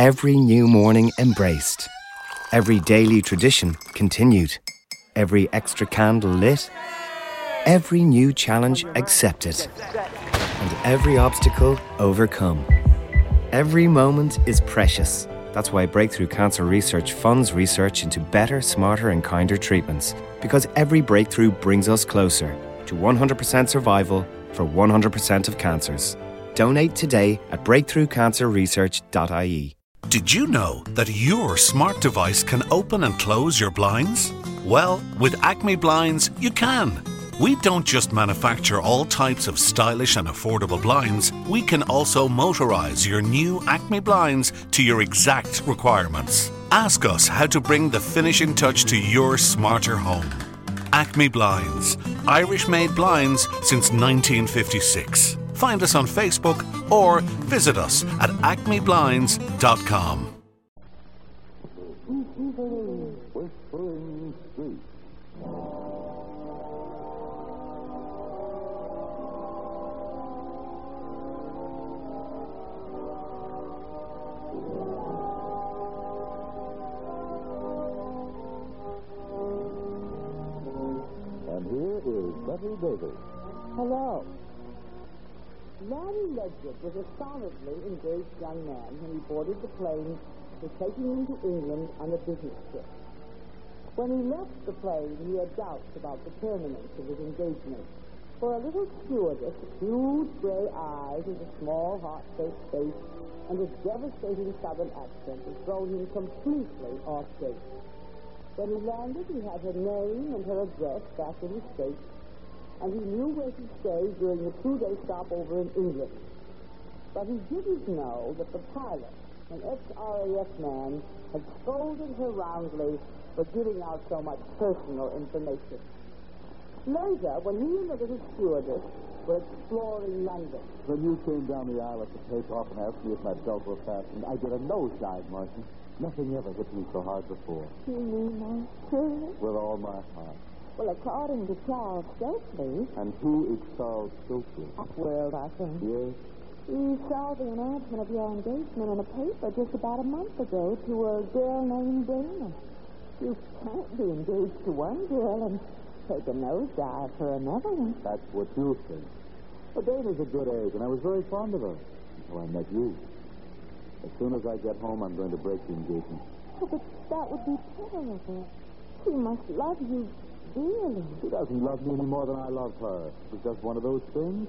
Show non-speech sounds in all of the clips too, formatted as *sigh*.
Every new morning embraced. Every daily tradition continued. Every extra candle lit. Every new challenge accepted. And every obstacle overcome. Every moment is precious. That's why Breakthrough Cancer Research funds research into better, smarter, and kinder treatments. Because every breakthrough brings us closer to 100% survival for 100% of cancers. Donate today at breakthroughcancerresearch.ie. Did you know that your smart device can open and close your blinds? Well, with Acme Blinds, you can. We don't just manufacture all types of stylish and affordable blinds, we can also motorize your new Acme blinds to your exact requirements. Ask us how to bring the finishing touch to your smarter home. Acme Blinds, Irish made blinds since 1956. Find us on Facebook or visit us at acmeblinds.com. And here is Betty Davis. Hello. Larry Ledgett was a solidly engaged young man when he boarded the plane for taking him to England on a business trip. When he left the plane, he had doubts about the permanence of his engagement. For a little stewardess, with huge gray eyes and a small, heart-shaped face and a devastating southern accent had thrown him completely off base. When he landed, he had her name and her address back in the States, and he knew where to stay during the two-day stopover in England. But he didn't know that the pilot, an ex-RAF man, had scolded her roundly for giving out so much personal information. Later, when he and the little stewardess were exploring London, When you came down the aisle at the takeoff and asked me if my belt were fastened, I did a nosedive, Martin. Nothing ever hit me so hard before. you mean spirit? With all my heart. Well, according to Charles Stokely, And who is Charles Stokely? Upworld, I think. Yes? He saw the announcement of your engagement in a paper just about a month ago to a girl named Dana. You can't be engaged to one girl and take a nosedive for another one. That's what you think. But Dana's a good egg, and I was very fond of her until I met you. As soon as I get home, I'm going to break the engagement. Oh, but that would be terrible. She must love you dearly. She doesn't love me any more than I love her. It was just one of those things.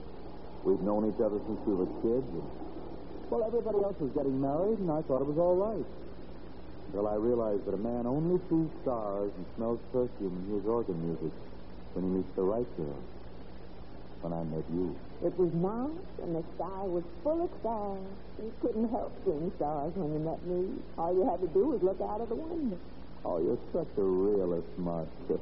We've known each other since we were kids. And, well, everybody else was getting married, and I thought it was all right. Until I realized that a man only sees stars and smells perfume and hears organ music when he meets the right girl. When I met you. It was night, and the sky was full of stars. You couldn't help seeing stars when you met me. All you had to do was look out of the window. Oh, you're such a realist, Marcia.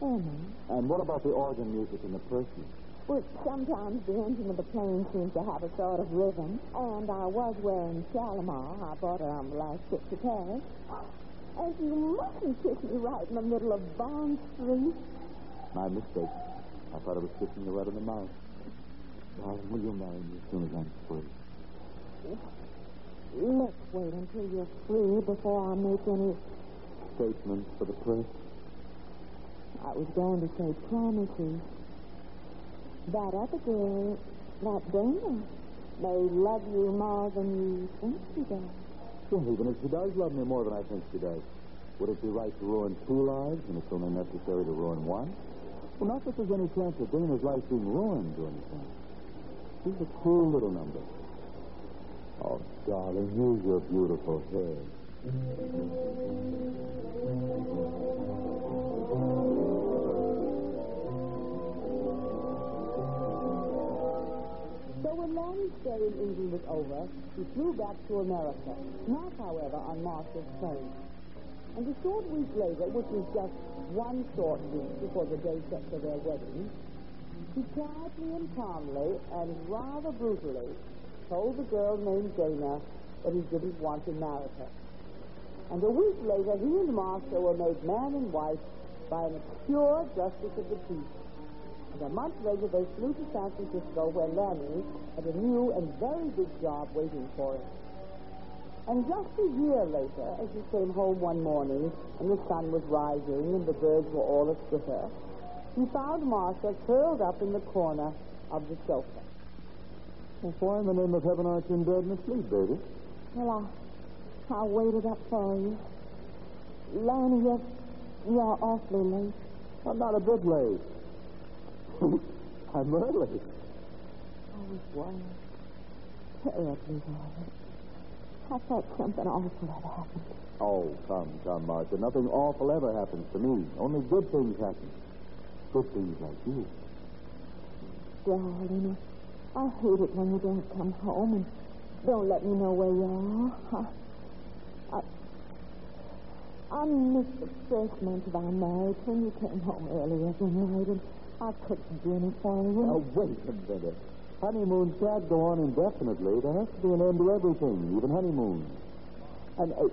Emma, And what about the organ music and the perfume? well, sometimes the engine of the plane seems to have a sort of rhythm, and I was wearing Shalimar. I bought her on the last trip to Paris. And you mustn't kiss me right in the middle of Bond Street. My mistake. I thought I was kissing you right in the mouth. Darling, will you marry me as soon as I'm free? Let's wait until you're free before I make any. statements for the press. I was going to say promises. That other girl, that Dana, may love you more than you think she does. Well, even if she does love me more than I think she does, would it be right to ruin two lives when it's only necessary to ruin one? Well, not that there's any chance of Dana's life being ruined or anything. She's a cool little number. Oh, darling, use your beautiful hair. So when Lanny's stay in England was over, he flew back to America, not, however, on Marshall's plane. And a short week later, which was just one short week before the day set for their wedding, he quietly and calmly and rather brutally told the girl named Dana that he didn't want to marry her. And a week later, he and Marshall were made man and wife by an obscure justice of the peace. And a month later, they flew to San Francisco, where Lanny had a new and very big job waiting for him. And just a year later, as he came home one morning and the sun was rising and the birds were all astir, he found Martha curled up in the corner of the sofa. Well, why in the name of heaven aren't you in bed and asleep, baby? Well, I, I waited up for you. Lanny, you're, you're awfully late. I'm not a bit late. I'm early. I was worried. Terribly. I thought something awful had happened. Oh, come, come, Martha. Nothing awful ever happens to me. Only good things happen. Good things like you. Darling, I hate it when you don't come home and don't let me know where you are. I, I, I missed the first month of our marriage when you came home early every night and I cooked dinner for you. Now, wait a minute. Honeymoon can't go on indefinitely. There has to be an end to everything, even honeymoon. And, uh,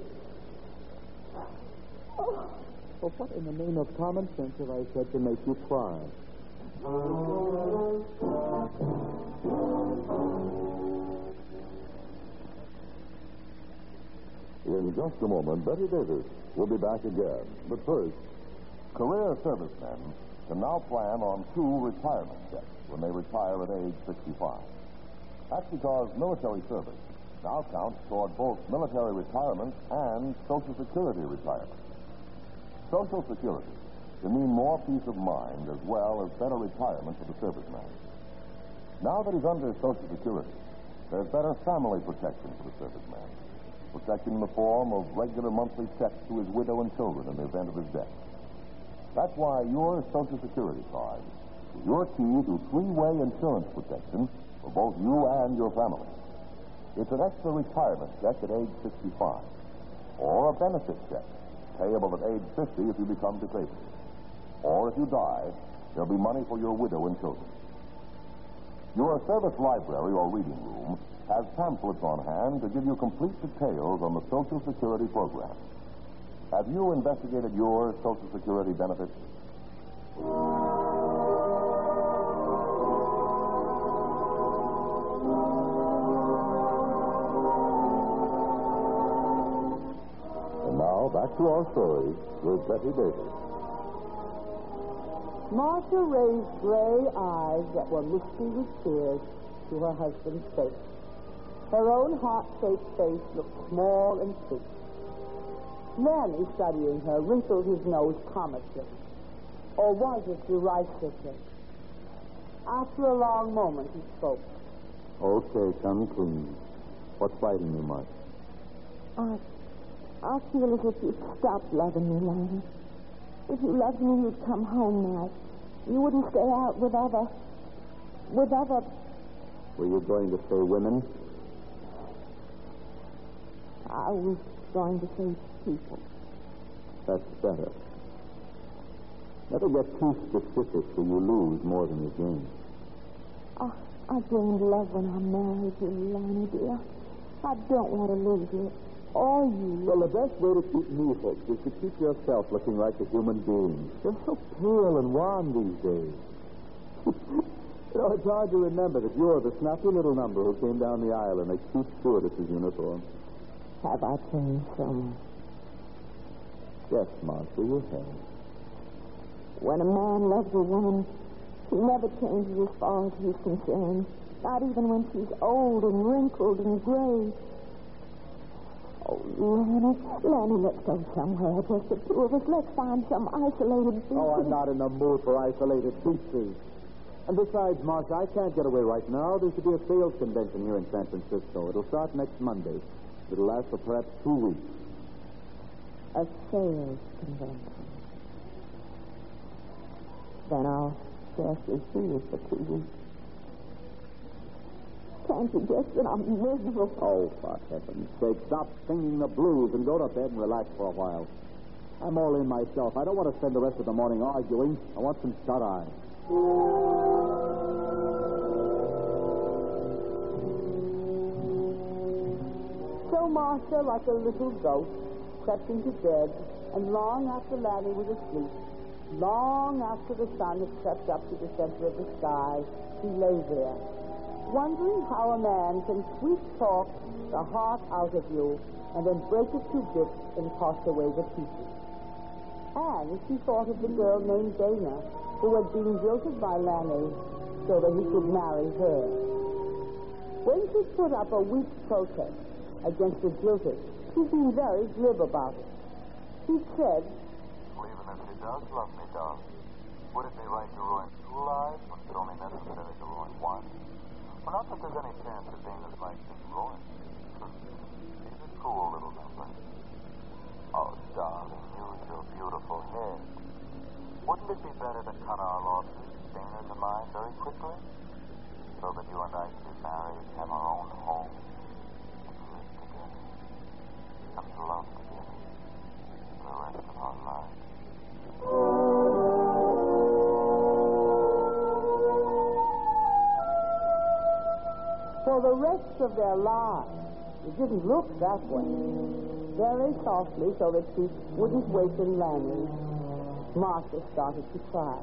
oh, well, what in the name of common sense have I said to make you cry? In just a moment, Betty Davis will be back again. But first, career servicemen can now plan on two retirement checks when they retire at age 65. That's because military service now counts toward both military retirement and Social Security retirement. Social Security can mean more peace of mind as well as better retirement for the serviceman. Now that he's under Social Security, there's better family protection for the serviceman. Protection in the form of regular monthly checks to his widow and children in the event of his death. That's why your Social Security card is your key to three-way insurance protection for both you and your family. It's an extra retirement check at age 65, or a benefit check payable at age 50 if you become disabled. Or if you die, there'll be money for your widow and children. Your service library or reading room has pamphlets on hand to give you complete details on the Social Security program. Have you investigated your Social Security benefits? And now, back to our story with Betty Davis. Marcia raised gray eyes that were misty with tears to her husband's face. Her own heart-shaped face looked small and sweet. Manny, studying her, wrinkled his nose comically. Or was it derisively? After a long moment, he spoke. Okay, come clean. What's biting you, Mark? I, I feel as if you'd stopped loving me, Lanny. If you loved me, you'd come home now. You wouldn't stay out with other, with other. Were you going to say women? I was going to say people. That's better. Never get too specific or you lose more than you gain. I, I gained love when I married you, Lanny, dear. I don't want to lose you. Or you. Well, the best way to keep me hooked is to keep yourself looking like a human being. You're so pale and wan these days. *laughs* you know, it's hard to remember that you're the snappy little number who came down the aisle in a cute stewardess's uniform. Have I changed so much? Yes, Martha, you have. When a man loves a woman, he never changes as far as he's concerned. Not even when she's old and wrinkled and gray. Oh, Lanny, Lanny, let's go somewhere. Just the two of us. Let's find some isolated beach. Oh, I'm not in the mood for isolated beaches. And besides, Martha, I can't get away right now. There's to be a sales convention here in San Francisco. It'll start next Monday. It'll last for perhaps two weeks. A sales convention. Then I'll scarcely see you for two weeks. Can't you guess that I'm miserable? Oh, for heaven's sake, stop singing the blues and go to bed and relax for a while. I'm all in myself. I don't want to spend the rest of the morning arguing. I want some shut eye. So Marcia, like a little ghost, crept into bed, and long after Lanny was asleep, long after the sun had crept up to the center of the sky, he lay there, wondering how a man can sweet talk the heart out of you and then break it to bits and toss away the pieces. And he thought of the girl named Dana who had been jilted by Lanny so that he could marry her. When she put up a weak protest against the jilted, she's been very glib about it. She said, even if she does love me, darling, would it be right to ruin two lives when it's only necessary to ruin one? Well, not that there's any chance of Dana's life is ruined. She's of their lives. It didn't look that way. Very softly, so that she wouldn't waken Lanny, Martha started to cry.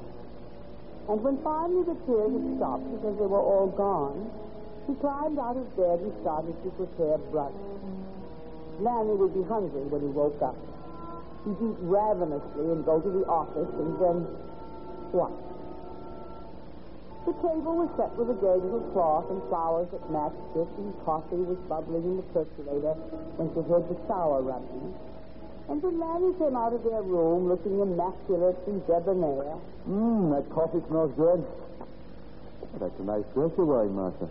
And when finally the tears had stopped because they were all gone, he climbed out of bed and started to prepare brunch. Lanny would be hungry when he woke up. He'd eat ravenously and go to the office and then what? The table was set with a gay little cloth and flowers that matched it, and coffee was bubbling in the percolator when she heard the shower running. And when Lanny came out of their room looking immaculate and debonair, Mmm, that coffee smells good. That's a nice dress you're wearing, Martha.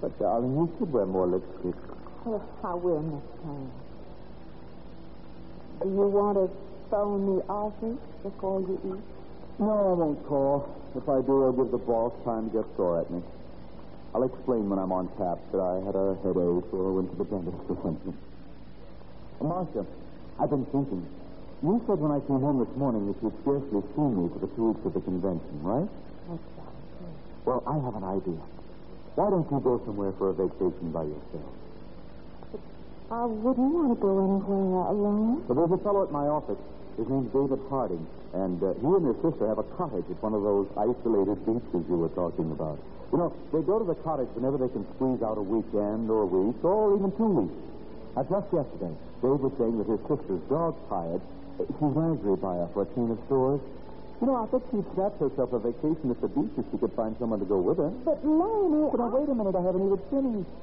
But, darling, you should wear more lipstick. oh, I will next time. Do you want to phone the office before you eat? No, I won't call. If I do, I'll give the boss time to get sore at me. I'll explain when I'm on tap that I had a headache or went to the dentist or something. Uh, Marcia, I've been thinking. You said when I came home this morning that you'd scarcely seen me for the two weeks of the convention, right? That's right. Well, I have an idea. Why don't you go somewhere for a vacation by yourself? I wouldn't want to go anywhere alone. There's a fellow at my office. His name's David Harding, and uh, he and his sister have a cottage at one of those isolated beaches you were talking about. You know, they go to the cottage whenever they can squeeze out a weekend or a week or even two weeks. Uh, just yesterday, Dave was saying that his sister's dog's tired. She's Marjorie buyer for a chain of stores. You know, I bet she'd snatch herself a vacation at the beach if she could find someone to go with her. But, Lanny... But now, wait a minute, I haven't even finished.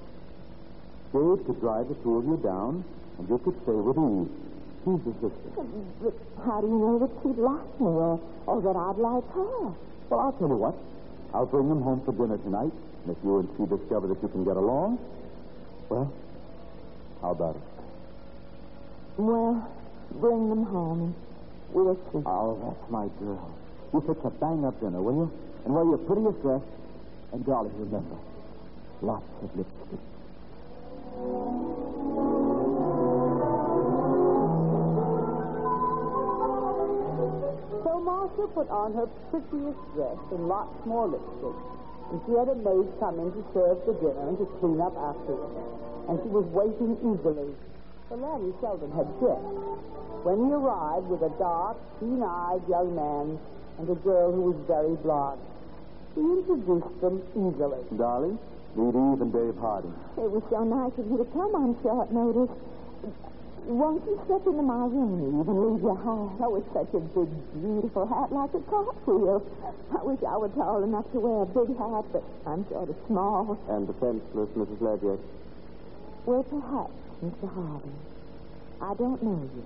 Dave could drive the two of you down, and you could stay with Eve. She's the sister. But how do you know that she'd like me or, or that I'd like her? Well, I'll tell you what. I'll bring them home for dinner tonight, and if you and she discover that you can get along, well, how about it? Well, bring them home and we'll see. Oh, that's my girl. You fix a bang-up dinner, will you? And wear your prettiest dress. And, darling, remember, lots of lipstick. Put on her prettiest dress and lots more lipstick. And she had a maid come in to serve the dinner and to clean up afterwards. And she was waiting eagerly. The laddie seldom had guests. When he arrived with a dark, keen-eyed young man and a girl who was very blonde, he introduced them eagerly. Darling, meet Eve and Dave Harding. It was so nice of you to come on short notice. Won't you step into my room, Eve, and leave your hat? Oh, it's such a big, beautiful hat, like a cartwheel. I wish I were tall enough to wear a big hat, but I'm sort of small. And defenseless, Mrs. Ledyard. Well, perhaps, Mr. Harding. I don't know you.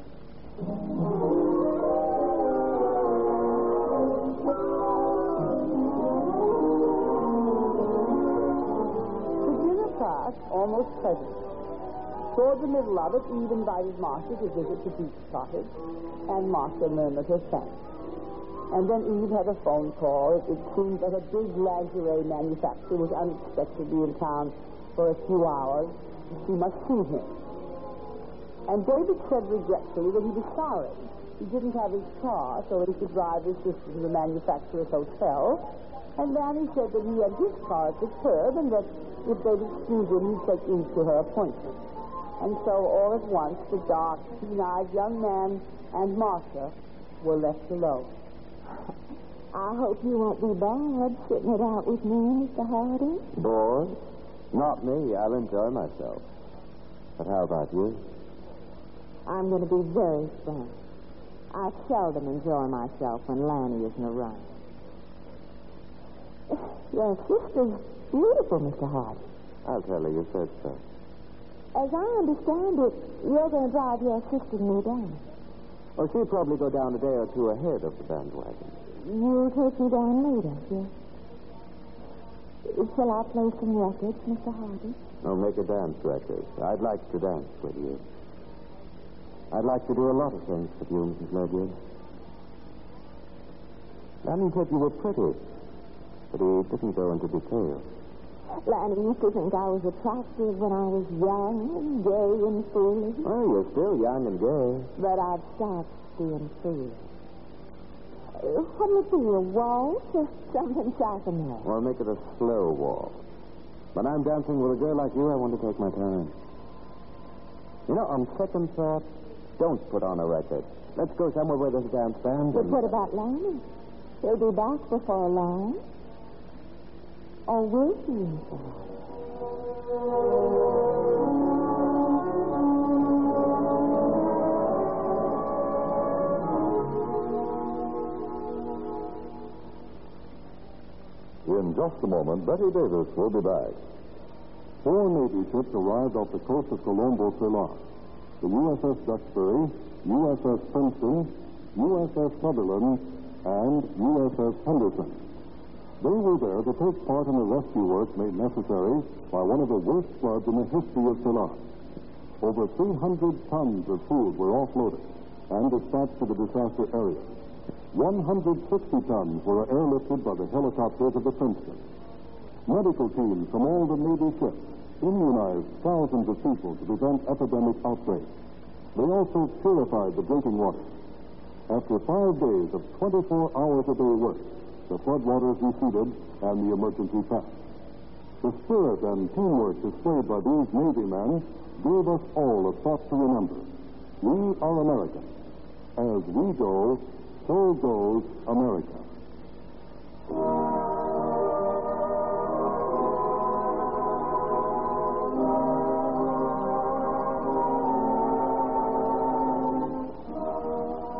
The dinner passed almost pleasantly. Toward the middle of it, Eve invited Martha to visit the beach cottage, and Martha murmured her thanks. And then Eve had a phone call. It seemed that a big lingerie manufacturer was unexpectedly in town for a few hours. She must see him. And David said regretfully that he was sorry. He didn't have his car so he could drive his sister to the manufacturer's hotel. And Lanny said that he had his car at the curb and that if they'd excuse him, he'd take Eve to her appointment. And so all at once, the dark, keen-eyed young man and Martha were left alone. I hope you won't be bored sitting it out with me, Mr. Harding. Bored? Not me. I'll enjoy myself. But how about you? I'm going to be very frank. I seldom enjoy myself when Lanny isn't around. Your sister's beautiful, Mr. Harding. I'll tell her you said so. As I understand it, you're going to drive your sister and me down. Well, she'll probably go down a day or two ahead of the bandwagon. You'll take me down later, yes? Shall I play some records, Mr. Hardy? No, make a dance record. I'd like to dance with you. I'd like to do a lot of things with you, Mrs. Ledyard. Danny said you were pretty, but he didn't go into detail. Lanny used to think I was attractive when I was young and gay and foolish, Oh, you're still young and gay. but I've stopped being foolish. Uh, What'll it be, a waltz or something softener? Or make it a slow waltz. When I'm dancing with a girl like you, I want to take my time. You know, on second thought, don't put on a record. Let's go somewhere where there's a dance band. But and- what about Lanny? He'll be back before long. Or. In just a moment, Betty Davis will be back. Four Navy ships arrived off the coast of Colombo, Ceylon. The USS Duxbury, USS Princeton, USS Sutherland, and USS Henderson. They were there to take part in the rescue work made necessary by one of the worst floods in the history of Ceylon. Over 300 tons of food were offloaded and dispatched to the disaster area. 160 tons were airlifted by the helicopters of the Princeton. Medical teams from all the Navy ships immunized thousands of people to prevent epidemic outbreaks. They also purified the drinking water. After five days of 24 hours a day work, the floodwaters receded and the emergency passed. The spirit and teamwork displayed by these Navy men gave us all a thought to remember. We are Americans. As we go, so goes America.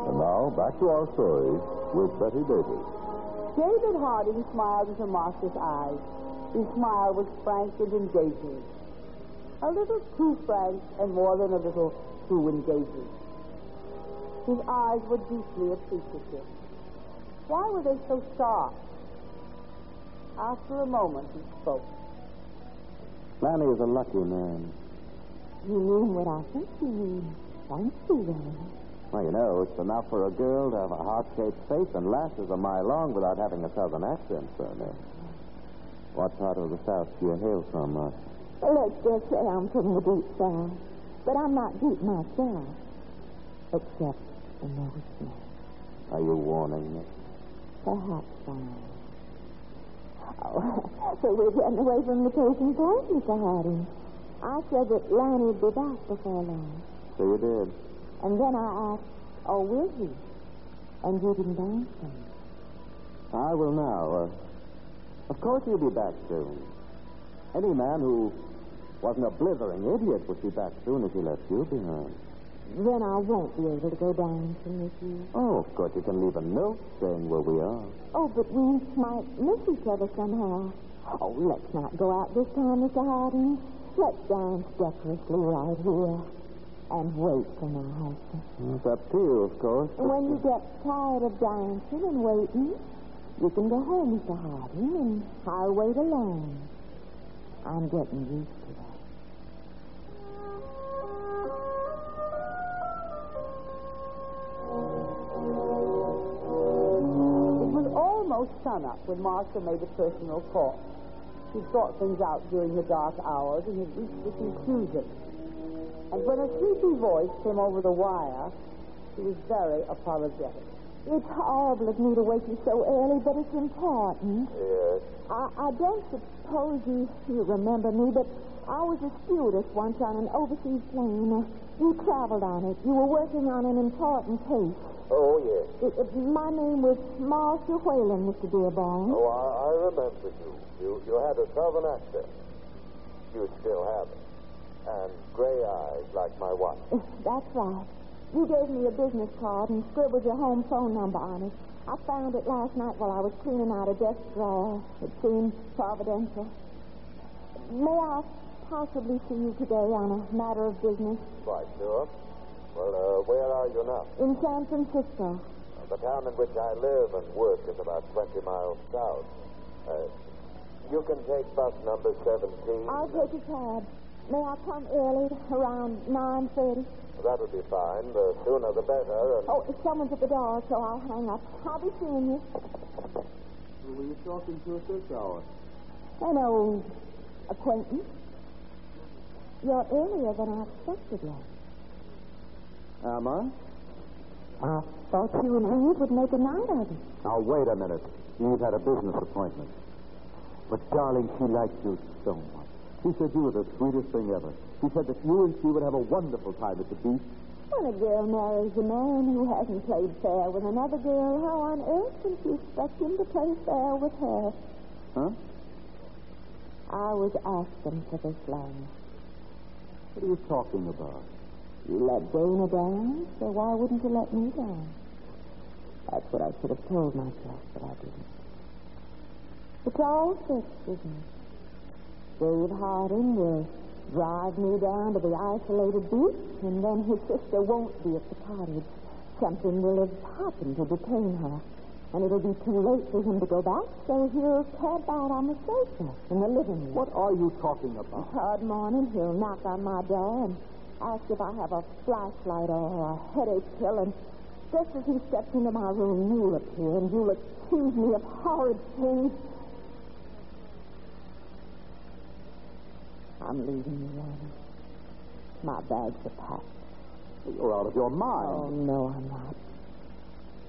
And now, back to our story with Betty Davis. David Harding smiled into Martha's eyes. His smile was frank and engaging. A little too frank and more than a little too engaging. His eyes were deeply appreciative. Why were they so sharp? After a moment, he spoke. Lanny is a lucky man. You mean what I think you mean. Thank you, Lanny. Well, you know, it's enough for a girl to have a heart-shaped face and lashes a mile long without having a southern accent, Bernie. What part of the South do you hail from, Martha? Let's just say I'm from the deep south. But I'm not deep myself. Except the North Are you warning me? Perhaps I am. Oh, *laughs* so we're getting away from the taking point, Mr. Harding. I said that Lanny would be back before long. So you did. And then I asked, oh, will he? And you didn't answer. I will now. Uh, of course he'll be back soon. Any man who wasn't a blithering idiot would be back soon if he left you behind. Then I won't be able to go dancing with you. Oh, of course you can leave a note saying where we are. Oh, but we might miss each other somehow. Oh, let's not go out this time, Mr. Harding. Let's dance decorously right here and wait for my husband. It's up to you, of course. When you get tired of dancing and waiting, you can go home, Mr. Harding, and I'll wait alone. I'm getting used to that. It was almost sunup when Martha made a personal call. He thought things out during the dark hours and had reached a conclusion. And when a sleepy voice came over the wire, he was very apologetic. It's horrible of me to wake you so early, but it's important. Yes. I, I don't suppose you, you remember me, but I was a stewardess once on an overseas plane. You traveled on it. You were working on an important case. Oh, yes. It, it, my name was Marcia Whalen, Mr. Dearborn. Oh, I, I remember you. You you had a southern accent. You still have it. And gray eyes like my wife. That's right. You gave me a business card and scribbled your home phone number on it. I found it last night while I was cleaning out a desk drawer. It seemed providential. May I possibly see you today on a matter of business? Quite sure. Well, uh, where are you now? In San Francisco. Uh, the town in which I live and work is about 20 miles south. Uh, you can take bus number 17. I'll take a cab. May I come early, around 9.30? That would be fine. The sooner the better. And... Oh, someone's at the door, so I'll hang up. I'll be seeing you. Who were you talking to at this hour? An old acquaintance. You're earlier than I expected, love. Am I? I thought you and Eve would make a night of it. Now, wait a minute. Eve had a business appointment. But, darling, she liked you so much. She said you were the sweetest thing ever. She said that you and she would have a wonderful time at the beach. When a girl marries a man who hasn't played fair with another girl, how on earth can she expect him to play fair with her? Huh? I was asking for this land. What are you talking about? You let Dana down, so why wouldn't you let me down? That's what I should have told myself, but I didn't. It's all fixed, isn't it? Dave Harding will drive me down to the isolated beach, and then his sister won't be at the cottage. Something will have happened to detain her, and it'll be too late for him to go back, so he'll camp out on the sofa in the living room. What are you talking about? Toward morning, he'll knock on my door and ask if I have a flashlight or a headache pill, and just as he steps into my room, you'll appear, and you'll accuse me of horrid things. I'm leaving you, Lanny. My bags are packed. You're out of your mind. Oh, no, I'm not.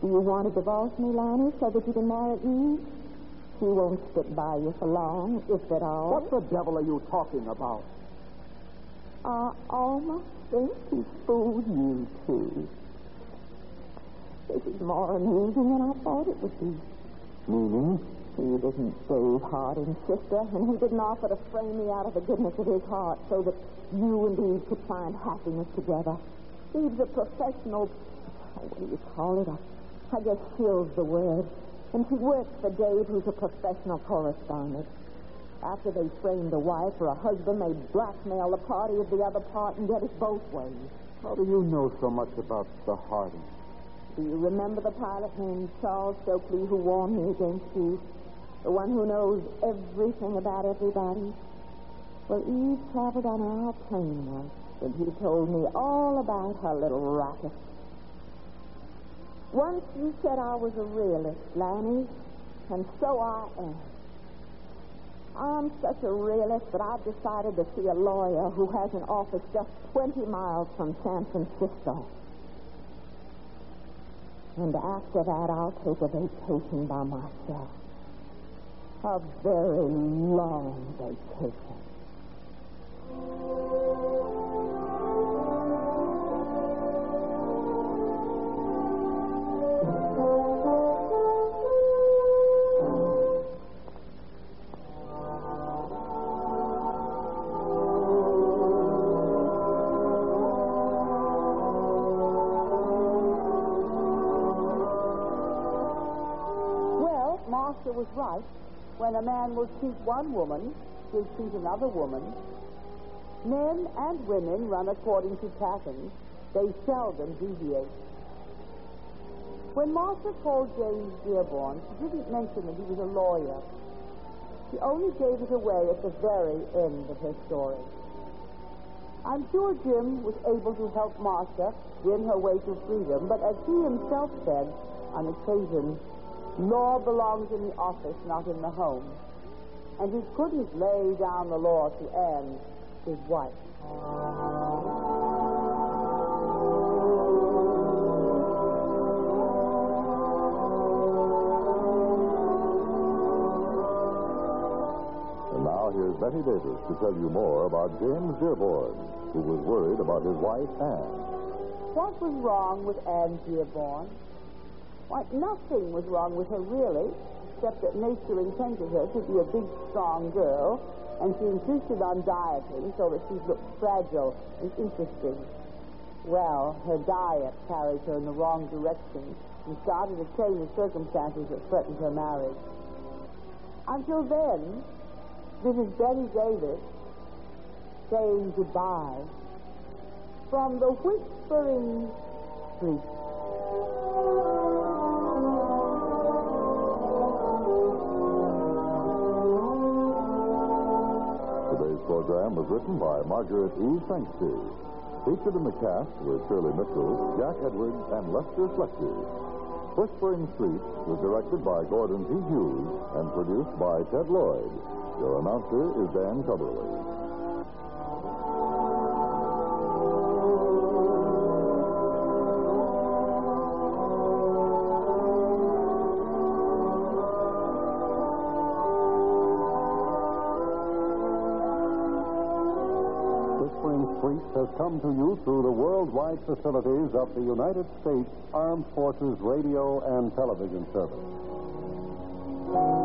Do you want to divorce me, Lanny, so that you can marry Eve? She won't stick by you for long, if at all. What the devil are you talking about? I almost think he fooled you, too. This is more amusing than I thought it would be. Meaning? He isn't Dave Harding's sister, eh? and he didn't offer to frame me out of the goodness of his heart so that you and Eve could find happiness together. Eve's a professional, oh, what do you call it? I, I guess skill's the word. And she works for Dave, who's a professional correspondent. After they framed the wife or a husband, they blackmail the party of the other part and get it both ways. How do you know so much about the Harding? Do you remember the pilot named Charles Stokely who warned me against you? The one who knows everything about everybody? Well, Eve traveled on our plane once, and he told me all about her little racket. Once you said I was a realist, Lanny, and so I am. I'm such a realist that I've decided to see a lawyer who has an office just 20 miles from San Francisco. And after that, I'll take a vacation by myself. A very long vacation. Well, Master was right. When a man will cheat one woman, he'll cheat another woman. Men and women run according to patterns. They seldom deviate. When Martha called James Dearborn, she didn't mention that he was a lawyer. She only gave it away at the very end of her story. I'm sure Jim was able to help Martha win her way to freedom, but as he himself said on occasion, law belongs in the office, not in the home. And he couldn't lay down the law to Anne, his wife. And now here's Betty Davis to tell you more about James Dearborn, who was worried about his wife, Anne. What was wrong with Anne Dearborn? Why, nothing was wrong with her, really, except that nature intended her to be a big, strong girl, and she insisted on dieting so that she'd look fragile and interesting. Well, her diet carried her in the wrong direction and started a chain of circumstances that threatened her marriage. Until then, this is Betty Davis saying goodbye from the Whispering Street. Program was written by Margaret E. Franksty. Featured in the cast were Shirley Mitchell, Jack Edwards, and Lester Fletcher. Whispering Street was directed by Gordon T. Hughes and produced by Ted Lloyd. Your announcer is Dan Coverly. Through the worldwide facilities of the United States Armed Forces Radio and Television Service.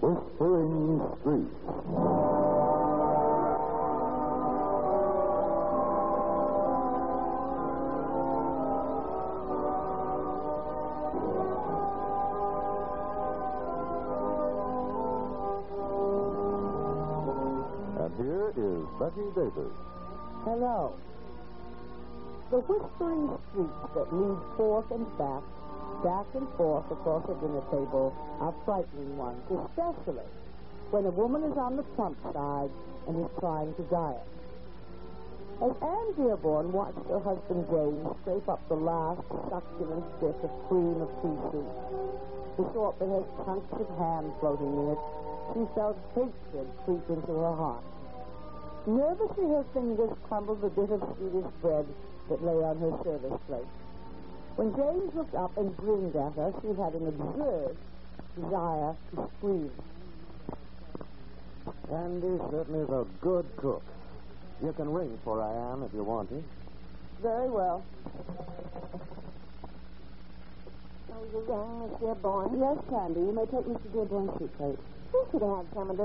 Whispering Street. And here is Betty Davis. Hello. The whispering streets that lead forth and back, back and forth across the dinner table are frightening ones, especially when a woman is on the plump side and is trying to diet. As Anne Dearborn watched her husband James scrape up the last succulent bit of cream of pea soup, the sort that has chunks of ham floating in it, she felt hatred creep into her heart. Nervously, her fingers crumbled the bit of Swedish bread that lay on her service plate. When James looked up and grinned at her, she had an absurd desire to scream. Andy certainly is a good cook. You can ring for I am if you want to. Very well. Oh, you rang, Miss Dearborn? Yes, Candy, you may take Mr. Dearborn's suitcase. We should have some of the